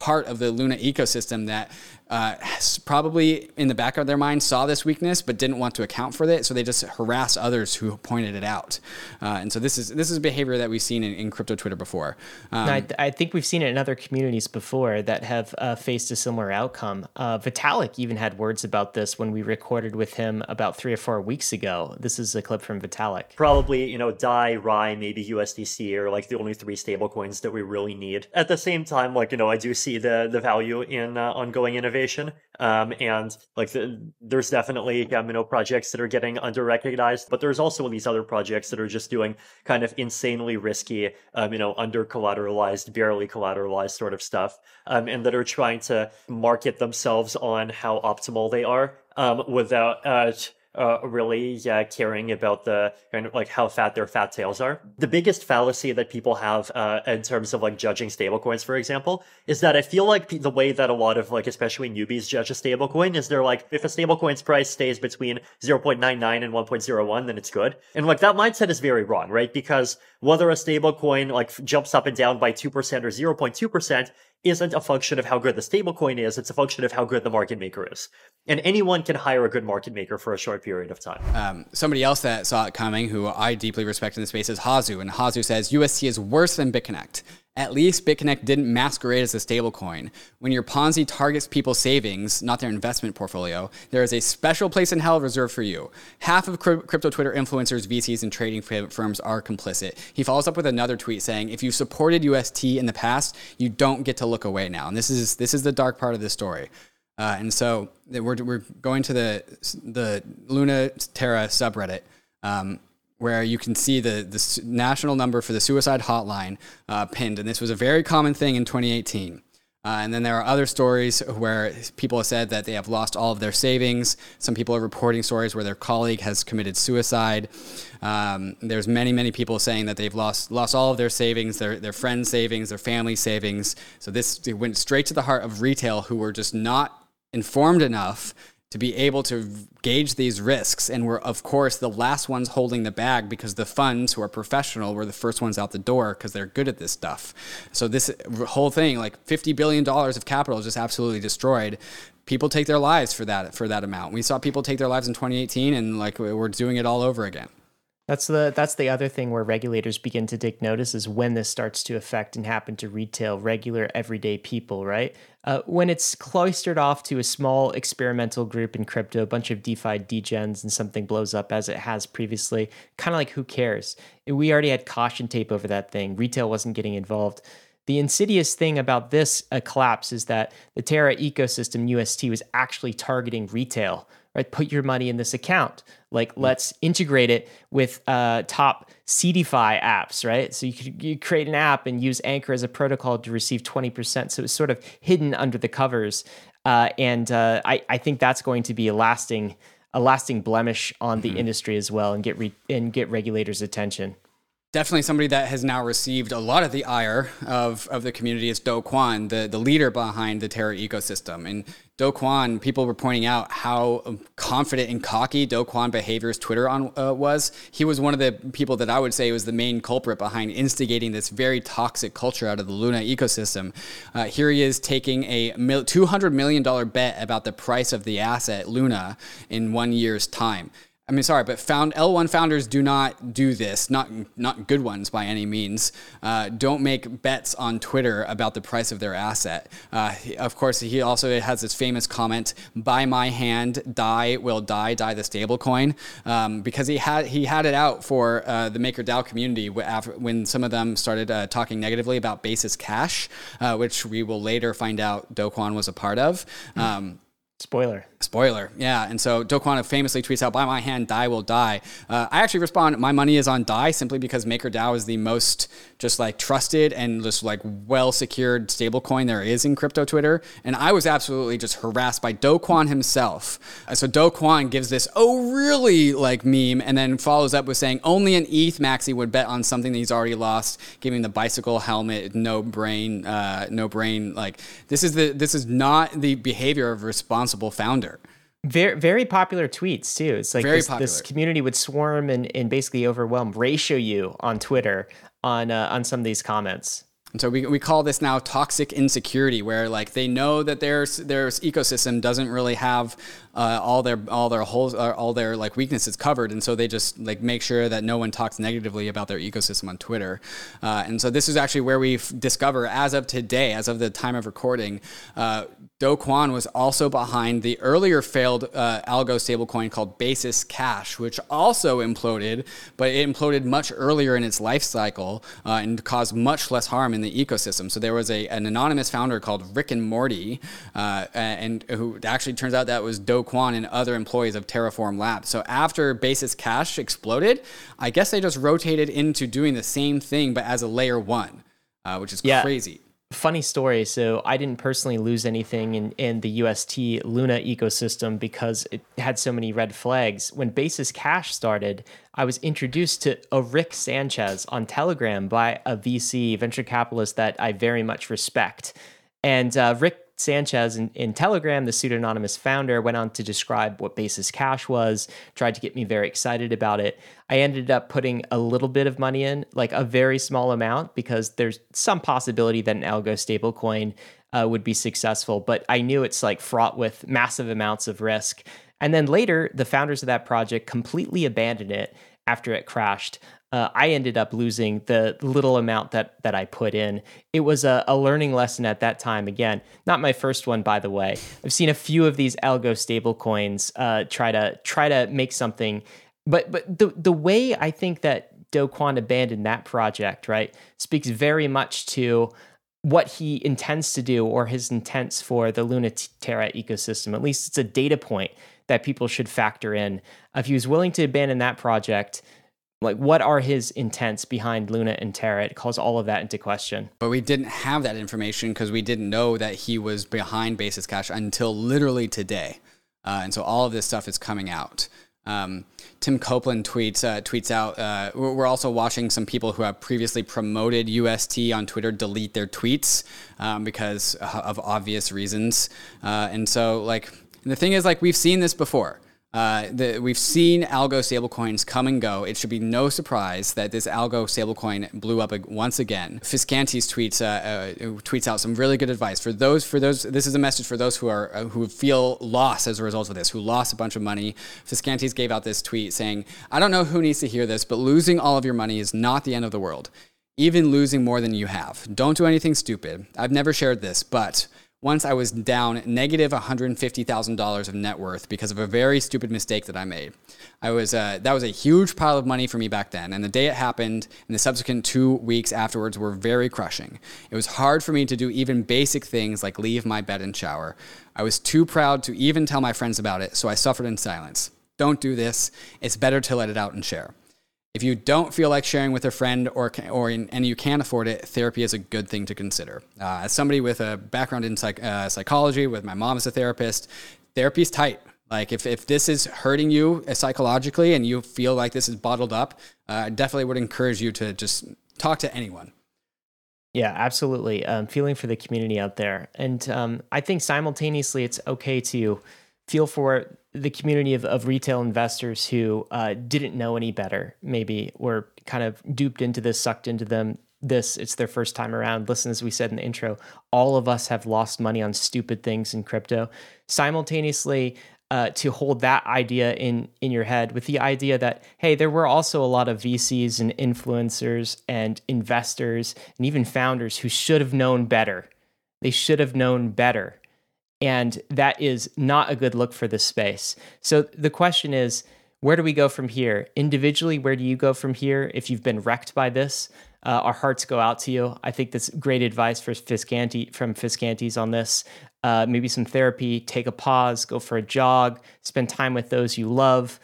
part of the Luna ecosystem that uh, probably in the back of their mind saw this weakness but didn't want to account for it, so they just harass others who pointed it out. Uh, and so this is this is behavior that we've seen in, in crypto Twitter before. Um, I, th- I, think we've seen it in other communities before that have uh, faced a similar outcome. Uh, Vitalik even had words about this when we recorded with him about three or four weeks ago. This is a clip from Vitalik. Probably you know Dai, Rai, maybe USDC are like the only three stablecoins that we really need. At the same time, like you know I do see the the value in uh, ongoing innovation innovation. Um, and like the, there's definitely you know projects that are getting under recognized, but there's also these other projects that are just doing kind of insanely risky, um, you know, under collateralized, barely collateralized sort of stuff, um, and that are trying to market themselves on how optimal they are um, without. Uh, uh, really yeah, caring about the kind of like how fat their fat tails are. The biggest fallacy that people have uh, in terms of like judging stablecoins, for example, is that I feel like the way that a lot of like especially newbies judge a stablecoin is they're like, if a stablecoin's price stays between 0.99 and 1.01, then it's good. And like that mindset is very wrong, right? Because whether a stablecoin like jumps up and down by 2% or 0.2% isn't a function of how good the stablecoin is, it's a function of how good the market maker is. And anyone can hire a good market maker for a short period of time. Um, somebody else that saw it coming, who I deeply respect in the space, is Hasu. And Hasu says UST is worse than BitConnect. At least BitConnect didn't masquerade as a stablecoin. When your Ponzi targets people's savings, not their investment portfolio, there is a special place in hell reserved for you. Half of crypto Twitter influencers, VCs, and trading firms are complicit. He follows up with another tweet saying, "If you supported UST in the past, you don't get to look away now." And this is this is the dark part of the story. Uh, and so we're, we're going to the the Luna Terra subreddit. Um, where you can see the, the national number for the suicide hotline uh, pinned. And this was a very common thing in 2018. Uh, and then there are other stories where people have said that they have lost all of their savings. Some people are reporting stories where their colleague has committed suicide. Um, there's many, many people saying that they've lost lost all of their savings, their their friends' savings, their family savings. So this went straight to the heart of retail, who were just not informed enough to be able to gauge these risks. And we're, of course, the last ones holding the bag because the funds who are professional were the first ones out the door because they're good at this stuff. So, this whole thing, like $50 billion of capital, is just absolutely destroyed. People take their lives for that for that amount. We saw people take their lives in 2018, and like we're doing it all over again. That's the that's the other thing where regulators begin to take notice is when this starts to affect and happen to retail, regular, everyday people, right? Uh, when it's cloistered off to a small experimental group in crypto, a bunch of DeFi degens, and something blows up as it has previously, kind of like who cares? We already had caution tape over that thing. Retail wasn't getting involved. The insidious thing about this uh, collapse is that the Terra ecosystem UST was actually targeting retail right? Put your money in this account. Like, mm. let's integrate it with uh, top CeDeFi apps, right? So you could you create an app and use Anchor as a protocol to receive 20%. So it's sort of hidden under the covers. Uh, and uh, I, I think that's going to be a lasting a lasting blemish on the mm-hmm. industry as well and get re- and get regulators' attention definitely somebody that has now received a lot of the ire of, of the community is Do Kwon, the, the leader behind the Terra ecosystem. And Do Kwon, people were pointing out how confident and cocky Do Kwon behavior's Twitter on uh, was. He was one of the people that I would say was the main culprit behind instigating this very toxic culture out of the Luna ecosystem. Uh, here he is taking a $200 million bet about the price of the asset, Luna, in one year's time. I mean, sorry, but found L1 founders do not do this. Not not good ones by any means. Uh, don't make bets on Twitter about the price of their asset. Uh, of course, he also has this famous comment: "By my hand, Dai will die, Dai the stablecoin," um, because he had he had it out for uh, the MakerDAO community when some of them started uh, talking negatively about Basis Cash, uh, which we will later find out Do Kwon was a part of. Um, Spoiler. Spoiler, yeah. And so Do Kwon famously tweets out, "By my hand, Dai will die." Uh, I actually respond, "My money is on Dai," simply because MakerDAO is the most just like trusted and just like well secured stablecoin there is in crypto Twitter. And I was absolutely just harassed by Do Kwon himself. Uh, so Do Kwon gives this "Oh really?" like meme, and then follows up with saying, "Only an ETH maxi would bet on something that he's already lost," giving the bicycle helmet no brain, uh, no brain. Like this is the this is not the behavior of a responsible founder very very popular tweets too. It's like this, this, community would swarm and, and basically overwhelm ratio you on Twitter on uh, on some of these comments. And so we, we call this now toxic insecurity, where like they know that their their ecosystem doesn't really have uh, all their all their holes uh, all their like weaknesses covered, and so they just like make sure that no one talks negatively about their ecosystem on Twitter. Uh, and so this is actually where we discover, as of today, as of the time of recording, uh, Do Kwon was also behind the earlier failed uh, algo stablecoin called Basis Cash, which also imploded, but it imploded much earlier in its life cycle uh, and caused much less harm in the ecosystem. So there was a an anonymous founder called Rick and Morty, and who actually turns out that was Do Kwon and other employees of Terraform Labs. So after Basis Cash exploded, I guess they just rotated into doing the same thing, but as a layer one, uh, which is yeah. crazy funny story. So I didn't personally lose anything in, in the UST Luna ecosystem because it had so many red flags. When Basis Cash started, I was introduced to a Rick Sanchez on Telegram by a VC venture capitalist that I very much respect. And uh, Rick Sanchez in, in Telegram, the pseudonymous founder, went on to describe what Basis Cash was, tried to get me very excited about it. I ended up putting a little bit of money in, like a very small amount, because there's some possibility that an algo stablecoin uh, would be successful. But I knew it's like fraught with massive amounts of risk. And then later, the founders of that project completely abandoned it after it crashed. Uh, I ended up losing the little amount that that I put in. It was a, a, learning lesson at that time. Again, not my first one, by the way. I've seen a few of these algo stablecoins uh, try to try to make something, but but the the way I think that Do Kwon abandoned that project, right, speaks very much to what he intends to do or his intents for the Luna Terra ecosystem. At least it's a data point that people should factor in. If he was willing to abandon that project, like what are his intents behind Luna and Terra? It calls all of that into question. But we didn't have that information because we didn't know that he was behind Basis Cash until literally today. Uh, and so all of this stuff is coming out. Um, Tim Copeland tweets uh, tweets out. Uh, we're also watching some people who have previously promoted UST on Twitter delete their tweets um, because of obvious reasons. Uh, and so, like, the thing is, like, we've seen this before. Uh, the, we've seen algo stablecoins come and go. It should be no surprise that this algo stablecoin blew up once again. Fiskantes tweets uh, uh, tweets out some really good advice for those for those. This is a message for those who are uh, who feel lost as a result of this, who lost a bunch of money. Fiskantes gave out this tweet saying, "I don't know who needs to hear this, but losing all of your money is not the end of the world." Even losing more than you have. Don't do anything stupid. I've never shared this, but once I was down negative $150,000 of net worth because of a very stupid mistake that I made. I was uh, that was a huge pile of money for me back then, and the day it happened and the subsequent two weeks afterwards were very crushing. It was hard for me to do even basic things like leave my bed and shower. I was too proud to even tell my friends about it, so I suffered in silence. Don't do this. It's better to let it out and share. If you don't feel like sharing with a friend or, or in, and you can't afford it, therapy is a good thing to consider. Uh, as somebody with a background in psych, uh, psychology, with my mom as a therapist, therapy's tight. Like if, if this is hurting you uh, psychologically and you feel like this is bottled up, uh, I definitely would encourage you to just talk to anyone. Yeah, absolutely. Um, feeling for the community out there. And um, I think simultaneously it's okay to feel for the community of, of retail investors who uh, didn't know any better, maybe were kind of duped into this, sucked into them. This, it's their first time around. Listen, as we said in the intro, all of us have lost money on stupid things in crypto. Simultaneously, uh, to hold that idea in in your head with the idea that hey, there were also a lot of VCs and influencers and investors and even founders who should have known better. They should have known better and that is not a good look for this space. So the question is, where do we go from here? Individually, where do you go from here if you've been wrecked by this? Uh, our hearts go out to you. I think that's great advice for Fiskanti from Fiskantes on this. Uh, maybe some therapy, take a pause, go for a jog, spend time with those you love.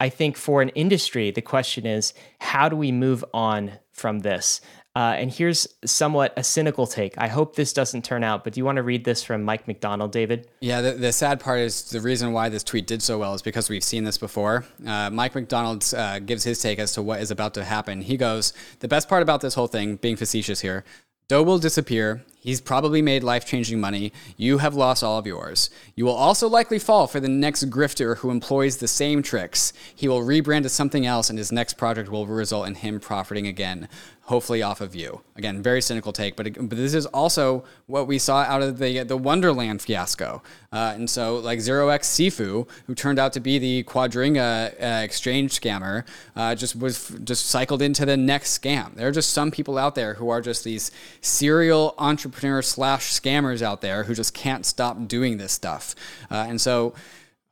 I think for an industry, the question is, how do we move on from this? Uh, and here's somewhat a cynical take. I hope this doesn't turn out, but do you want to read this from Mike McDonald, David? Yeah, the, the sad part is the reason why this tweet did so well is because we've seen this before. Uh, Mike McDonald uh, gives his take as to what is about to happen. He goes, The best part about this whole thing, being facetious here, Do will disappear. He's probably made life changing money. You have lost all of yours. You will also likely fall for the next grifter who employs the same tricks. He will rebrand as something else, and his next project will result in him profiting again hopefully off of you. Again, very cynical take, but, but this is also what we saw out of the the Wonderland fiasco. Uh, and so, like Zero X Sifu, who turned out to be the Quadriga uh, exchange scammer, uh, just was just cycled into the next scam. There are just some people out there who are just these serial entrepreneur slash scammers out there who just can't stop doing this stuff. Uh, and so,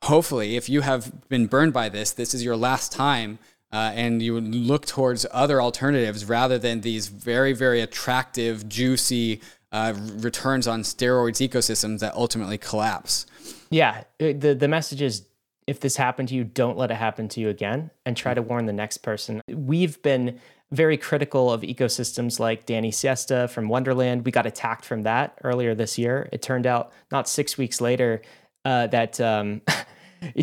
hopefully, if you have been burned by this, this is your last time uh, and you would look towards other alternatives rather than these very, very attractive, juicy uh, returns on steroids ecosystems that ultimately collapse. Yeah, the the message is if this happened to you, don't let it happen to you again, and try to warn the next person. We've been very critical of ecosystems like Dani Sesta from Wonderland. We got attacked from that earlier this year. It turned out not six weeks later uh, that. Um,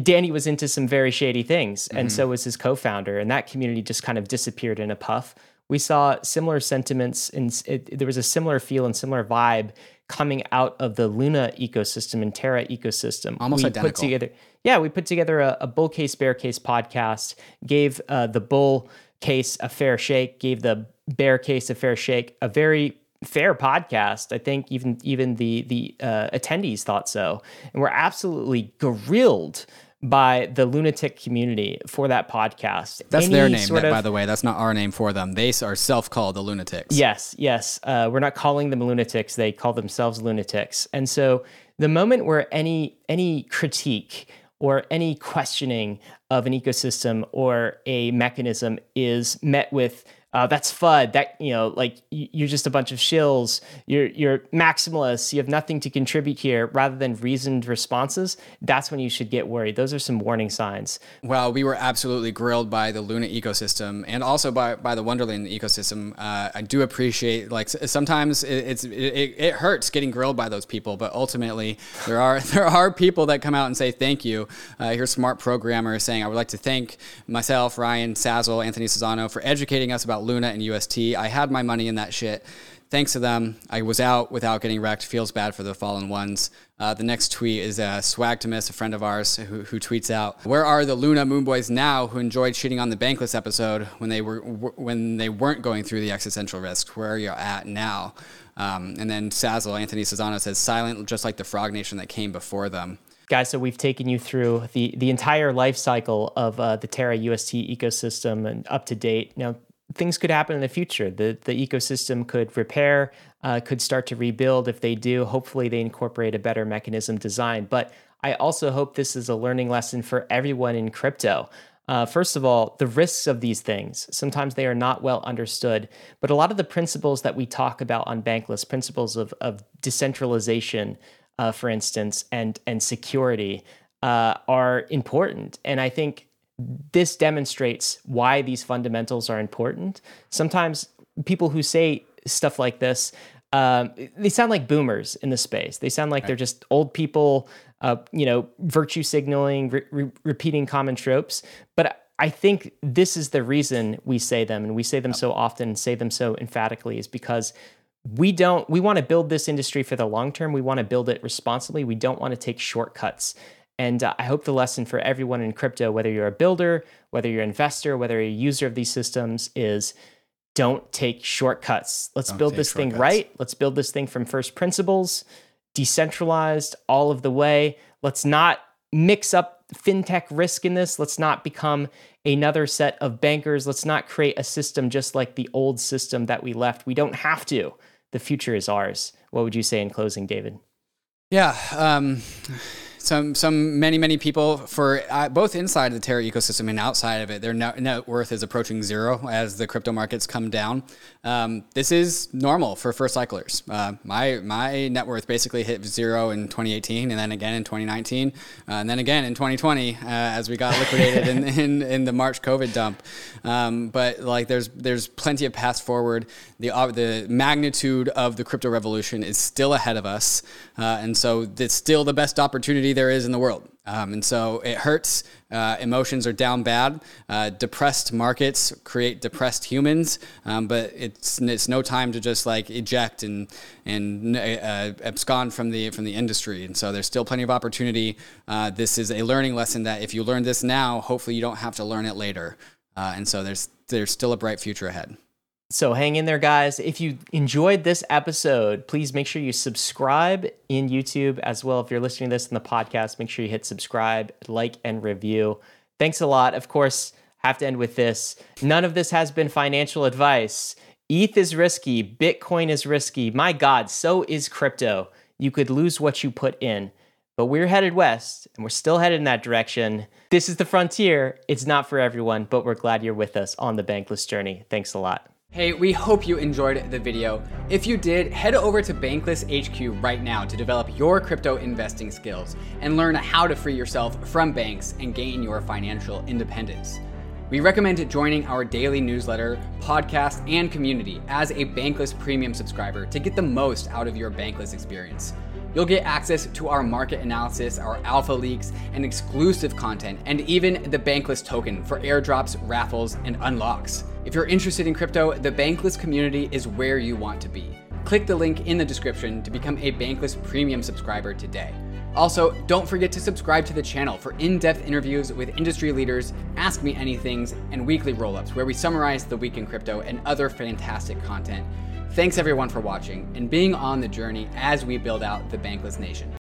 Danny was into some very shady things, and mm-hmm. so was his co-founder, and that community just kind of disappeared in a puff. We saw similar sentiments, and there was a similar feel and similar vibe coming out of the Luna ecosystem and Terra ecosystem. Almost we identical. Put together, yeah, we put together a, a bull case, bear case podcast, gave uh, the bull case a fair shake, gave the bear case a fair shake, a very fair podcast. I think even even the the uh, attendees thought so, and we're absolutely grilled by the lunatic community for that podcast. That's Any their name, sort of, by the way. That's not our name for them. They are self-called the lunatics. Yes, yes. Uh, we're not calling them lunatics. They call themselves lunatics. And so the moment where any any critique or any questioning of an ecosystem or a mechanism is met with uh, that's FUD. That you know, like you're just a bunch of shills. You're you're maximalists. You have nothing to contribute here, rather than reasoned responses. That's when you should get worried. Those are some warning signs. Well, we were absolutely grilled by the Luna ecosystem and also by by the Wonderland ecosystem. Uh, I do appreciate like sometimes it, it's it, it hurts getting grilled by those people, but ultimately there are there are people that come out and say thank you. Uh, here's smart programmers saying I would like to thank myself, Ryan Sassal, Anthony Sassano for educating us about Luna and UST. I had my money in that shit. Thanks to them, I was out without getting wrecked. Feels bad for the fallen ones. Uh, the next tweet is uh, miss. a friend of ours, who, who, tweets out, "Where are the Luna Moon Boys now who enjoyed shitting on the Bankless episode when they were when they weren't going through the existential risk? Where are you at now?" Um, and then Sassal, Anthony Sassano says, "Silent, just like the Frog Nation that came before them." guys so we've taken you through the the entire life cycle of uh, the terra ust ecosystem and up to date now things could happen in the future. The the ecosystem could repair, uh, could start to rebuild. If they do, hopefully they incorporate a better mechanism design. But I also hope this is a learning lesson for everyone in crypto. Uh, first of all, the risks of these things. Sometimes they are not well understood, but a lot of the principles that we talk about on Bankless, principles of, of decentralization, uh, for instance, and and security, uh, are important. And I think this demonstrates why these fundamentals are important. Sometimes people who say stuff like this, um, they sound like boomers in the space. They sound like they're just old people, uh, you know, virtue signaling, re- re- repeating common tropes. But I think this is the reason we say them, and we say them so often, and say them so emphatically, is because we don't. We want to build this industry for the long term. We want to build it responsibly. We don't want to take shortcuts. And uh, I hope the lesson for everyone in crypto, whether you're a builder, whether you're an investor, whether you're a user of these systems, is don't take shortcuts. Let's don't build this thing right. Let's build this thing from first principles, decentralized all of the way. Let's not mix up fintech risk in this. Let's not become another set of bankers. Let's not create a system just like the old system that we left. We don't have to. The future is ours. What would you say in closing, David? Yeah. Um some some many many people for uh, both inside the Terra ecosystem and outside of it, their net, net, worth is approaching zero as the crypto markets come down. Um, this is normal for first cyclers. Uh, my my net worth basically hit zero in 2018, and then again in 2019, uh, and then again in 2020 uh, as we got liquidated in, in, in the March COVID dump. Um, but like there's there's plenty of paths forward. The uh, the magnitude of the crypto revolution is still ahead of us, uh, and so it's still the best opportunity there is in the world. Um, and so it hurts. Uh, emotions are down bad. Uh, depressed markets create depressed humans, um, but it's it's no time to just like eject and and uh, abscond from the from the industry. And so there's still plenty of opportunity. Uh, this is a learning lesson that if you learn this now, hopefully you don't have to learn it later. Uh, and so there's there's still a bright future ahead. So hang in there, guys. If you enjoyed this episode, please make sure you subscribe in YouTube as well. If you're listening to this in the podcast, make sure you hit subscribe, like, and review. Thanks a lot. Of course, have to end with this. None of this has been financial advice. ETH is risky, Bitcoin is risky. My God, so is crypto. You could lose what you put in. But we're headed west and we're still headed in that direction. This is the frontier. It's not for everyone, but we're glad you're with us on the bankless journey. Thanks a lot. Hey, we hope you enjoyed the video. If you did, head over to Bankless HQ right now to develop your crypto investing skills and learn how to free yourself from banks and gain your financial independence. We recommend joining our daily newsletter, podcast, and community as a Bankless Premium subscriber to get the most out of your Bankless experience. You'll get access to our market analysis, our alpha leaks, and exclusive content, and even the Bankless token for airdrops, raffles, and unlocks. If you're interested in crypto, the Bankless community is where you want to be. Click the link in the description to become a Bankless Premium subscriber today. Also, don't forget to subscribe to the channel for in depth interviews with industry leaders, Ask Me Anythings, and weekly roll ups where we summarize the week in crypto and other fantastic content. Thanks everyone for watching and being on the journey as we build out the Bankless Nation.